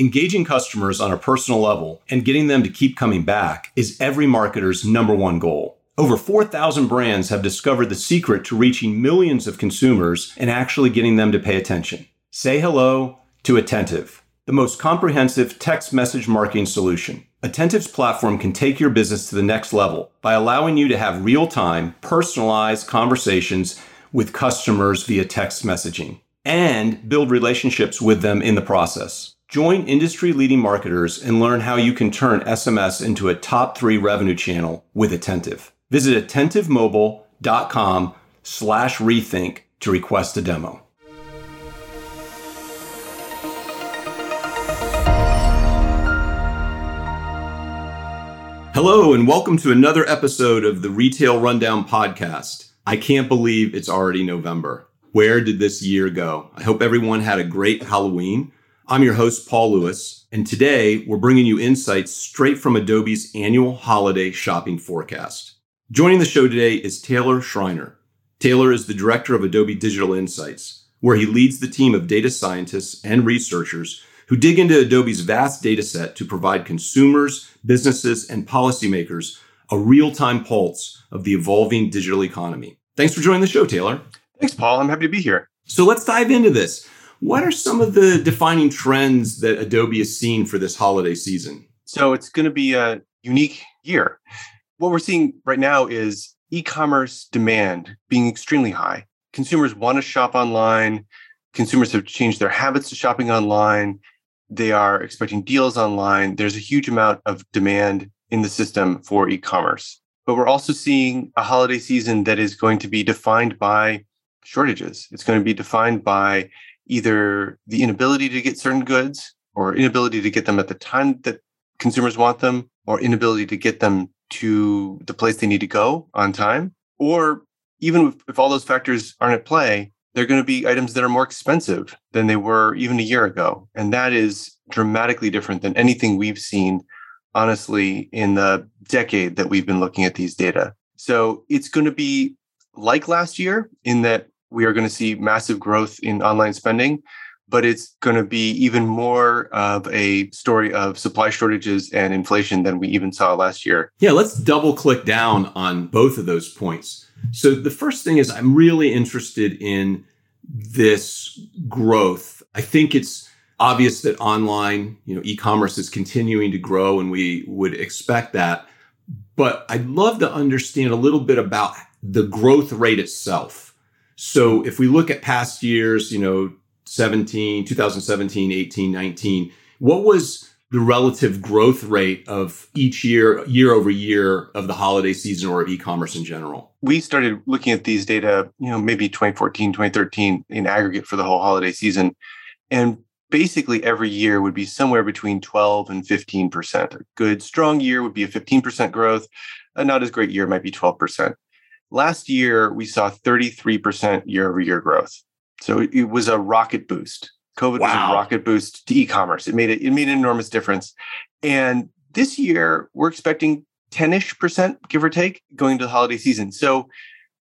Engaging customers on a personal level and getting them to keep coming back is every marketer's number one goal. Over 4,000 brands have discovered the secret to reaching millions of consumers and actually getting them to pay attention. Say hello to Attentive, the most comprehensive text message marketing solution. Attentive's platform can take your business to the next level by allowing you to have real time, personalized conversations with customers via text messaging and build relationships with them in the process. Join industry leading marketers and learn how you can turn SMS into a top three revenue channel with Attentive. Visit attentivemobile.com slash rethink to request a demo. Hello, and welcome to another episode of the Retail Rundown Podcast. I can't believe it's already November. Where did this year go? I hope everyone had a great Halloween. I'm your host, Paul Lewis, and today we're bringing you insights straight from Adobe's annual holiday shopping forecast. Joining the show today is Taylor Schreiner. Taylor is the director of Adobe Digital Insights, where he leads the team of data scientists and researchers who dig into Adobe's vast data set to provide consumers, businesses, and policymakers a real time pulse of the evolving digital economy. Thanks for joining the show, Taylor. Thanks, Paul. I'm happy to be here. So let's dive into this. What are some of the defining trends that Adobe is seeing for this holiday season? So it's going to be a unique year. What we're seeing right now is e commerce demand being extremely high. Consumers want to shop online. Consumers have changed their habits to shopping online. They are expecting deals online. There's a huge amount of demand in the system for e commerce. But we're also seeing a holiday season that is going to be defined by shortages. It's going to be defined by either the inability to get certain goods or inability to get them at the time that consumers want them or inability to get them to the place they need to go on time. Or even if, if all those factors aren't at play they're going to be items that are more expensive than they were even a year ago. And that is dramatically different than anything we've seen honestly in the decade that we've been looking at these data. So it's going to be like last year in that we are going to see massive growth in online spending, but it's going to be even more of a story of supply shortages and inflation than we even saw last year. Yeah, let's double click down on both of those points. So the first thing is I'm really interested in this growth. I think it's obvious that online, you know, e-commerce is continuing to grow and we would expect that. But I'd love to understand a little bit about the growth rate itself so if we look at past years, you know, 17, 2017, 18, 19, what was the relative growth rate of each year, year over year of the holiday season or of e-commerce in general? We started looking at these data, you know, maybe 2014, 2013 in aggregate for the whole holiday season. And basically every year would be somewhere between 12 and 15%. A good strong year would be a 15% growth. A not as great year might be 12%. Last year, we saw 33% year over year growth. So it, was a rocket boost. COVID wow. was a rocket boost to e-commerce. It made it, it made an enormous difference. And this year, we're expecting 10-ish percent, give or take, going into the holiday season. So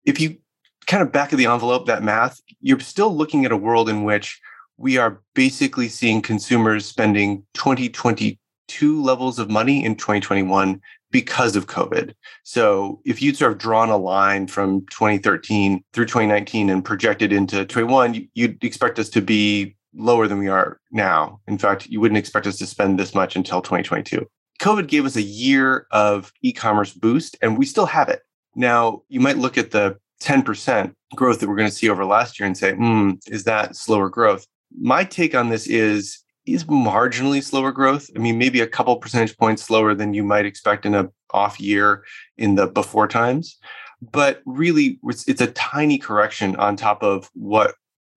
if you kind of back of the envelope that math, you're still looking at a world in which we are basically seeing consumers spending 2022 levels of money in 2021 because of COVID. So if you'd sort of drawn a line from 2013 through 2019 and projected into 21, you'd expect us to be lower than we are now. In fact, you wouldn't expect us to spend this much until 2022. COVID gave us a year of e-commerce boost and we still have it. Now, you might look at the 10% growth that we're going to see over last year and say, hmm, is that slower growth? My take on this is is marginally slower growth. I mean, maybe a couple percentage points slower than you might expect in a off year in the before times. But really, it's, it's a tiny correction on top of what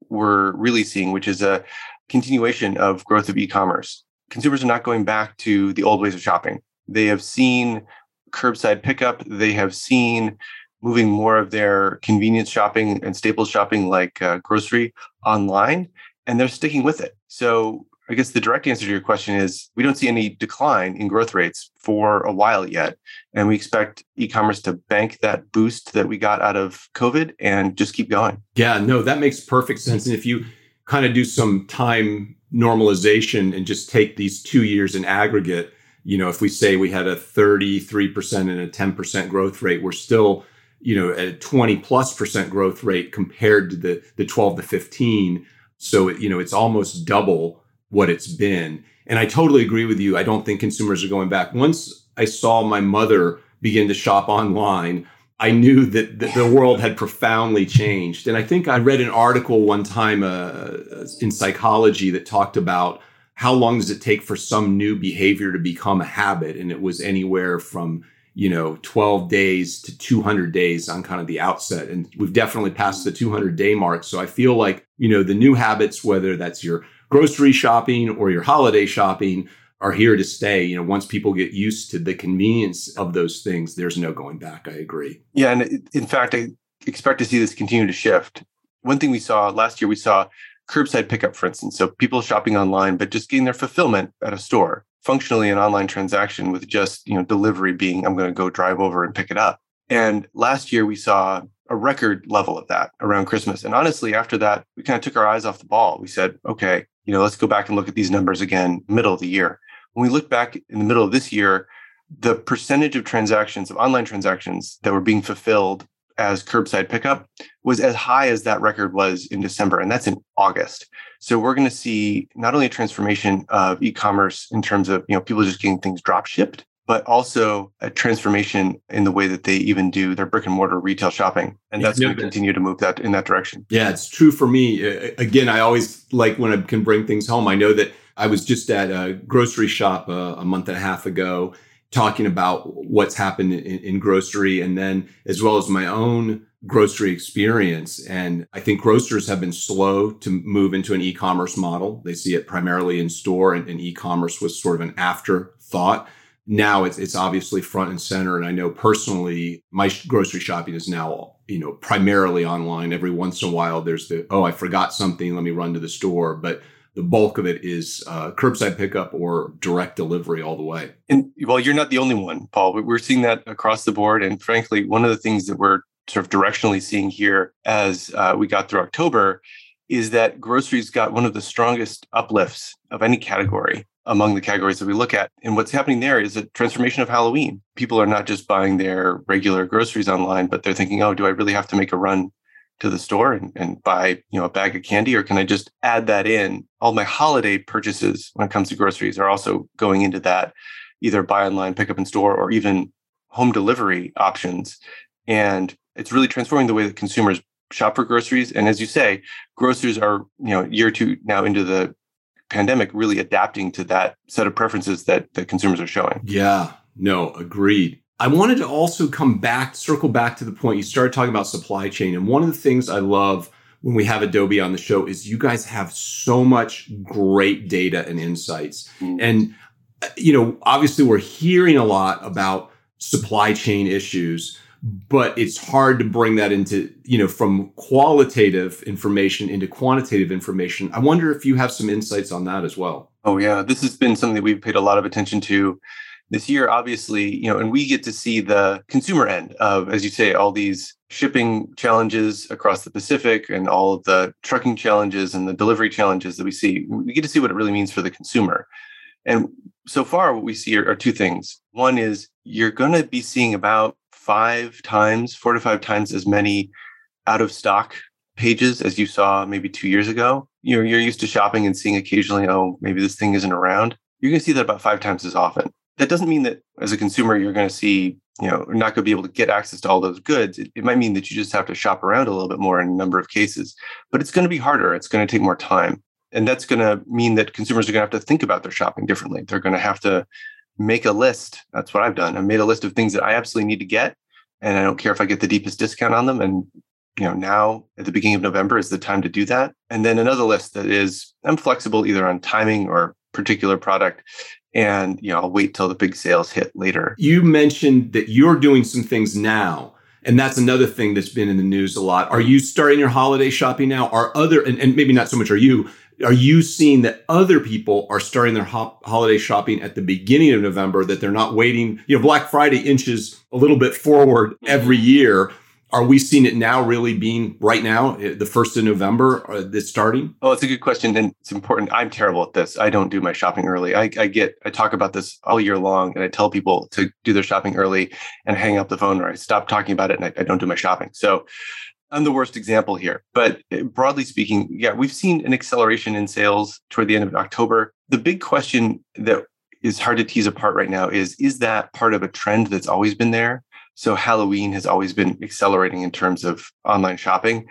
we're really seeing, which is a continuation of growth of e-commerce. Consumers are not going back to the old ways of shopping. They have seen curbside pickup. They have seen moving more of their convenience shopping and staples shopping like uh, grocery online and they're sticking with it. So I guess the direct answer to your question is we don't see any decline in growth rates for a while yet. And we expect e commerce to bank that boost that we got out of COVID and just keep going. Yeah, no, that makes perfect sense. And if you kind of do some time normalization and just take these two years in aggregate, you know, if we say we had a 33% and a 10% growth rate, we're still, you know, at a 20 plus percent growth rate compared to the, the 12 to 15. So, you know, it's almost double what it's been. And I totally agree with you. I don't think consumers are going back. Once I saw my mother begin to shop online, I knew that, the world had profoundly changed. And I think I read an article one time uh, in psychology that talked about how long does it take for some new behavior to become a habit? And it was anywhere from, you know, 12 days to 200 days on kind of the outset. And we've definitely passed the 200 day mark. So I feel like, you know, the new habits, whether that's your grocery shopping or your holiday shopping, are here to stay. You know, once people get used to the convenience of those things, there's no going back. I agree. Yeah. And in fact, I expect to see this continue to shift. One thing we saw last year, we saw curbside pickup, for instance. So people shopping online, but just getting their fulfillment at a store, functionally an online transaction with just, you know, delivery being, I'm going to go drive over and pick it up. And last year we saw a record level of that around Christmas. And honestly, after that, we kind of took our eyes off the ball. We said, okay, you know, let's go back and look at these numbers again, middle of the year when we look back in the middle of this year, the percentage of transactions, of online transactions that were being fulfilled as curbside pickup was as high as that record was in December, and that's in August. So we're going to see not only a transformation of e-commerce in terms of you know people just getting things drop shipped, but also a transformation in the way that they even do their brick and mortar retail shopping, and that's going to continue to move that in that direction. Yeah, it's true for me. Again, I always like when I can bring things home. I know that I was just at a grocery shop uh, a month and a half ago talking about what's happened in, in, grocery and then as well as my own grocery experience. And I think grocers have been slow to move into an e-commerce model. They see it primarily in store and, and e-commerce was sort of an afterthought. Now it's, it's obviously front and center. And I know personally my grocery shopping is now, you know, primarily online. Every once in a while there's the, oh, I forgot something. Let me run to the store. But the bulk of it is uh, curbside pickup or direct delivery all the way. And well, you're not the only one, Paul. We're seeing that across the board. And frankly, one of the things that we're sort of directionally seeing here as uh, we got through October is that groceries got one of the strongest uplifts of any category among the categories that we look at. And what's happening there is a transformation of Halloween. People are not just buying their regular groceries online, but they're thinking, oh, do I really have to make a run to the store and, and buy you know a bag of candy or can i just add that in all my holiday purchases when it comes to groceries are also going into that either buy online pick up in store or even home delivery options and it's really transforming the way that consumers shop for groceries and as you say grocers are you know year two now into the pandemic really adapting to that set of preferences that that consumers are showing yeah no agreed I wanted to also come back, circle back to the point you started talking about supply chain. And one of the things I love when we have Adobe on the show is you guys have so much great data and insights. Mm. And, you know, obviously we're hearing a lot about supply chain issues, but it's hard to bring that into, you know, from qualitative information into quantitative information. I wonder if you have some insights on that as well. Oh, yeah. This has been something that we've paid a lot of attention to this year, obviously, you know, and we get to see the consumer end of, as you say, all these shipping challenges across the Pacific and all of the trucking challenges and the delivery challenges that we see. We get to see what it really means for the consumer. And so far, what we see are, are two things. One is you're going to be seeing about five times, four to five times as many out of stock pages as you saw maybe two years ago. You know, you're used to shopping and seeing occasionally, oh, maybe this thing isn't around. You're going to see that about five times as often. That doesn't mean that as a consumer you're going to see you know not going to be able to get access to all those goods. It, it, might mean that you just have to shop around a little bit more in a number of cases but it's going to be harder. It's going to take more time. And that's going to mean that consumers are going to have to think about their shopping differently. They're going to have to make a list that's what i've done i've made a list of things that i absolutely need to get and i don't care if i get the deepest discount on them and you know now at the beginning of november is the time to do that and then another list that is i'm flexible either on timing or particular product and you know I'll wait till the big sales hit later. You mentioned that you're doing some things now. And that's another thing that's been in the news a lot. Are you starting your holiday shopping now? Are other, and, and maybe not so much are you, are you seeing that other people are starting their ho- holiday shopping at the beginning of November, that they're not waiting? You know, Black Friday inches a little bit forward every year. are we seeing it now really being right now, eh, the 1st of November, uh, that's starting? Oh, it's a good question. And it's important. I'm terrible at this. I don't do my shopping early. I, I get, I talk about this all year long and I tell people to do their shopping early and hang up the phone or I stop talking about it and I, I don't do my shopping. So I'm the worst example here. But eh, broadly speaking, yeah, we've seen an acceleration in sales toward the end of October. The big question that is hard to tease apart right now is is that part of a trend that's always been there? So Halloween has always been accelerating in terms of online shopping,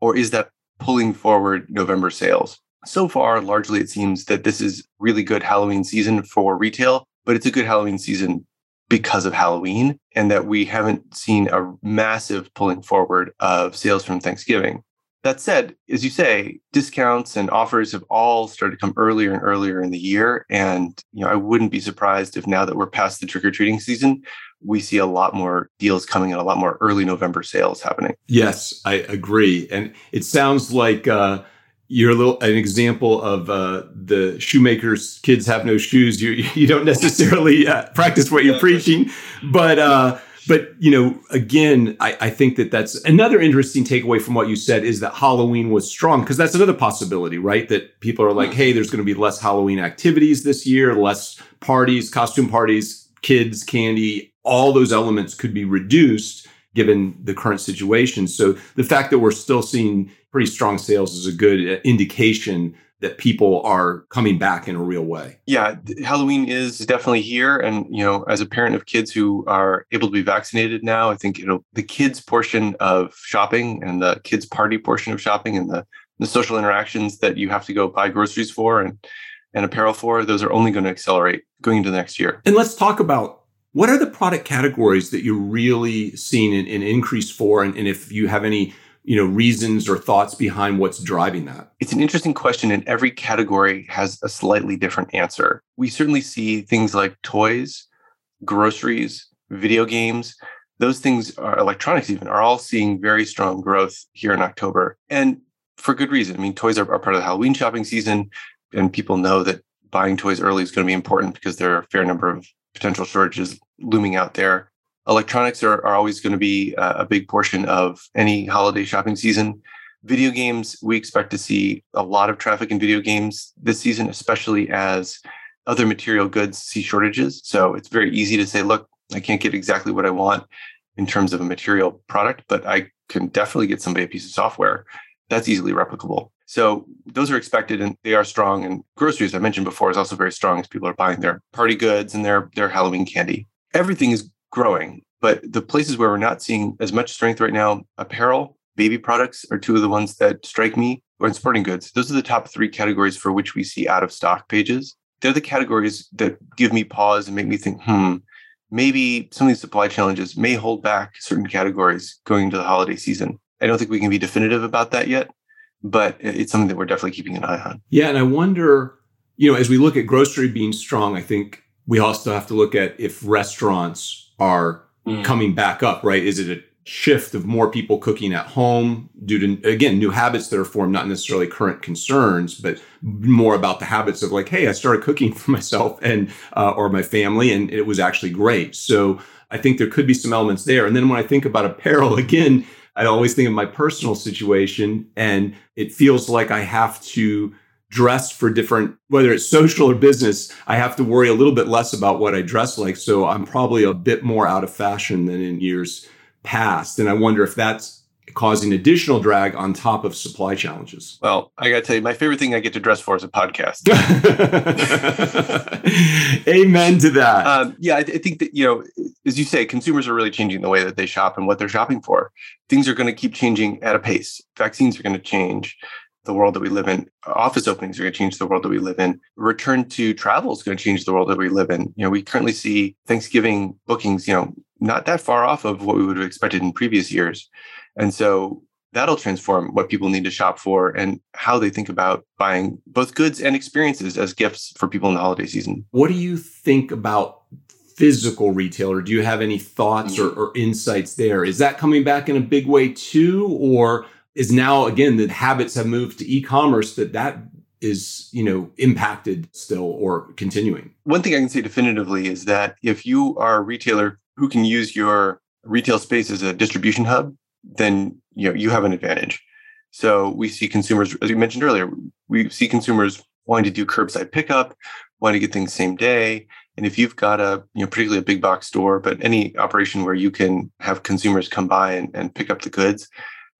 or is that pulling forward November sales? So far, largely it seems that this is really good Halloween season for retail, but it's a good Halloween season because of Halloween, and that we haven't seen a massive pulling forward of sales from Thanksgiving. That said, as you say, discounts and offers have all started to come earlier and earlier in the year. And you know, I wouldn't be surprised if now that we're past the trick-or-treating season, we see a lot more deals coming and a lot more early November sales happening. Yes, I agree. And it sounds like uh, you're a little an example of uh, the shoemakers kids have no shoes. You you don't necessarily uh, practice what you're preaching, but uh, but you know again, I, I think that that's another interesting takeaway from what you said is that Halloween was strong because that's another possibility, right? That people are like, hey, there's going to be less Halloween activities this year, less parties, costume parties, kids, candy, all those elements could be reduced given the current situation. So the fact that we're still seeing pretty strong sales is a good uh, indication that people are coming back in a real way. Yeah, Halloween is definitely here and you know, as a parent of kids who are able to be vaccinated now, I think you know the kids portion of shopping and the kids party portion of shopping and the the social interactions that you have to go buy groceries for and and apparel for, those are only going to accelerate going into the next year. And let's talk about what are the product categories that you're really seeing an, an increase for? And, and if you have any you know reasons or thoughts behind what's driving that? It's an interesting question and every category has a slightly different answer. We certainly see things like toys groceries video games. Those things are electronics even are all seeing very strong growth here in october. And for good reason. I mean toys are, are part of the halloween shopping season and people know that buying toys early is going to be important because there are a fair number of potential shortages looming out there. Electronics are, are always going to be a big portion of any holiday shopping season. Video games, we expect to see a lot of traffic in video games this season, especially as other material goods see shortages. So it's very easy to say, look, I can't get exactly what I want in terms of a material product, but I can definitely get somebody a piece of software that's easily replicable. So those are expected and they are strong. And groceries, I mentioned before, is also very strong as people are buying their party goods and their, their Halloween candy. Everything is growing, but the places where we're not seeing as much strength right now, apparel, baby products are two of the ones that strike me, or in sporting goods. Those are the top three categories for which we see out of stock pages. They're the categories that give me pause and make me think, hmm, maybe some of these supply challenges may hold back certain categories going into the holiday season. I don't think we can be definitive about that yet, but it's something that we're definitely keeping an eye on. Yeah. And I wonder, you know, as we look at grocery being strong, I think we also have to look at if restaurants are mm. coming back up, right? Is it a shift of more people cooking at home due to, again, new habits that are formed, not necessarily current concerns, but more about the habits of like, hey, I started cooking for myself and, uh, or my family, and it was actually great. So I think there could be some elements there. And then when I think about apparel, again, I always think of my personal situation, and it feels like I have to dress for different, whether it's social or business, I have to worry a little bit less about what I dress like. So I'm probably a bit more out of fashion than in years past. And I wonder if that's causing additional drag on top of supply challenges. Well, I got to tell you, my favorite thing I get to dress for is a podcast. Amen to that. Um, yeah, I, I, think that, you know, as you say, consumers are really changing the way that they shop and what they're shopping for. Things are going to keep changing at a pace. Vaccines are going to change the world that we live in. Office openings are going to change the world that we live in. Return to travel is going to change the world that we live in. You know, we currently see Thanksgiving bookings, you know, not that far off of what we would have expected in previous years. And so that'll transform what people need to shop for and how they think about buying both goods and experiences as gifts for people in the holiday season. What do you think about physical retail, or do you have any thoughts or, or insights there? Is that coming back in a big way too? Or is now, again, the habits have moved to e commerce that that is you know impacted still or continuing one thing i can say definitively is that if you are a retailer who can use your retail space as a distribution hub then you know you have an advantage. So we see consumers, as you mentioned earlier, we see consumers wanting to do curbside pickup, wanting to get things same day. And if you've got a, you know, particularly a big box store, but any operation where you can have consumers come by and, and pick up the goods,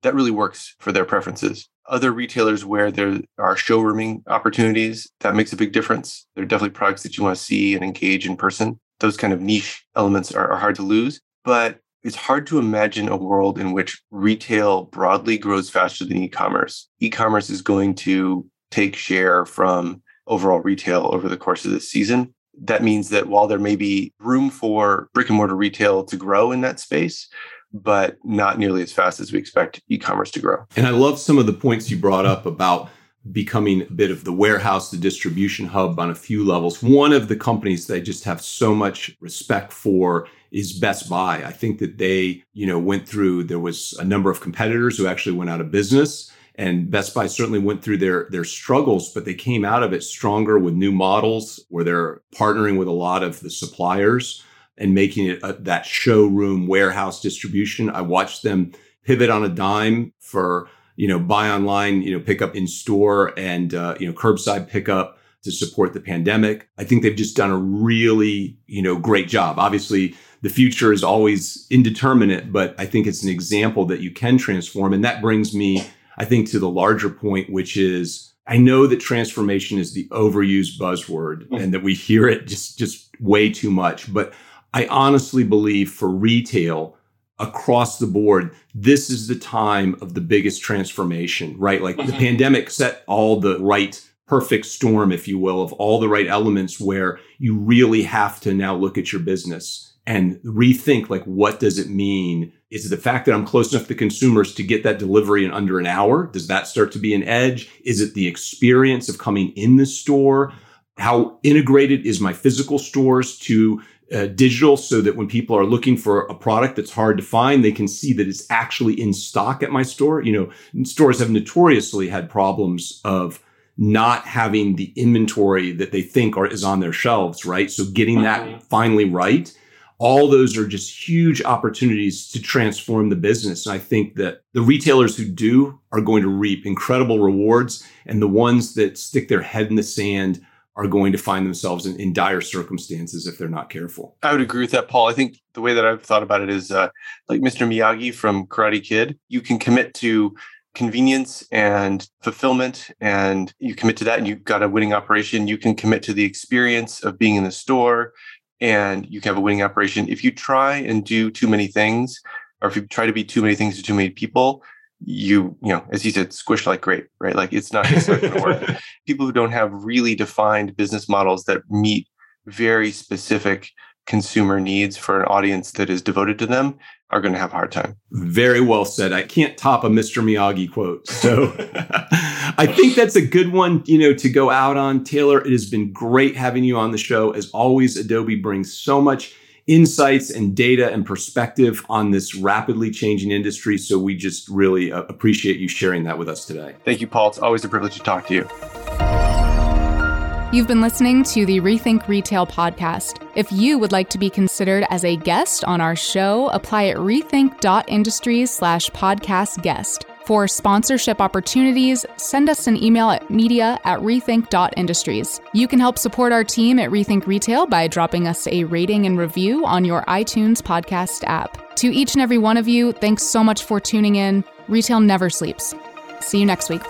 that really works for their preferences. Other retailers where there are showrooming opportunities, that makes a big difference. There are definitely products that you want to see and engage in person. Those kind of niche elements are, are hard to lose. But it's hard to imagine a world in which retail broadly grows faster than e-commerce. E-commerce is going to take share from overall retail over the course of this season. That means that while there may be room for brick and mortar retail to grow in that space, but not nearly as fast as we expect e-commerce to grow. And I love some of the points you brought up about becoming a bit of the warehouse, the distribution hub on a few levels. One of the companies that I just have so much respect for is Best Buy. I think that they, you know, went through there was a number of competitors who actually went out of business and Best Buy certainly went through their their struggles, but they came out of it stronger with new models where they're partnering with a lot of the suppliers and making it a, that showroom warehouse distribution. I watched them pivot on a dime for you know buy online, you know pick up in store and uh, you know curbside pickup to support the pandemic. I think they've just done a really you know great job. Obviously, the future is always indeterminate, but I think it's an example that you can transform, and that brings me, I think, to the larger point, which is I know that transformation is the overused buzzword mm-hmm. and that we hear it just just way too much, but I honestly believe for retail across the board, this is the time of the biggest transformation, right? Like mm-hmm. the pandemic set all the right perfect storm, if you will, of all the right elements where you really have to now look at your business and rethink like what does it mean is it the fact that i'm close enough to consumers to get that delivery in under an hour does that start to be an edge is it the experience of coming in the store how integrated is my physical stores to uh, digital so that when people are looking for a product that's hard to find, they can see that it's actually in stock at my store. You know, stores have notoriously had problems of not having the inventory that they think are, is on their shelves, right? So getting that finally right. All those are just huge opportunities to transform the business. And I think that the retailers who do are going to reap incredible rewards. And the ones that stick their head in the sand are going to find themselves in, in, dire circumstances if they're not careful. I would agree with that, Paul. I think the way that I've thought about it is uh, like Mr. Miyagi from Karate Kid. You can commit to convenience and fulfillment, and you commit to that, and you've got a winning operation. You can commit to the experience of being in the store, and you can have a winning operation. If you try and do too many things, or if you try to be too many things to too many people, you you know as he said squish like grape right? Like it's not, it's not going to work people who don't have really defined business models that meet very specific consumer needs for an audience that is devoted to them are going to have a hard time. Very well said. I can't top a mr miyagi quote so i think that's a good one you know to go out on. Taylor it has been great having you on the show. As always adobe brings so much insights and data and perspective on this rapidly changing industry. So we just really uh, appreciate you sharing that with us today. Thank you, Paul. It's always a privilege to talk to you. You've been listening to the Rethink Retail podcast. If you would like to be considered as a guest on our show, apply at rethink.industries slash podcast guest. For sponsorship opportunities, send us an email at media at rethink.industries. You can help support our team at Rethink Retail by dropping us a rating and review on your iTunes podcast app. To each and every one of you, thanks so much for tuning in. Retail never sleeps. See you next week.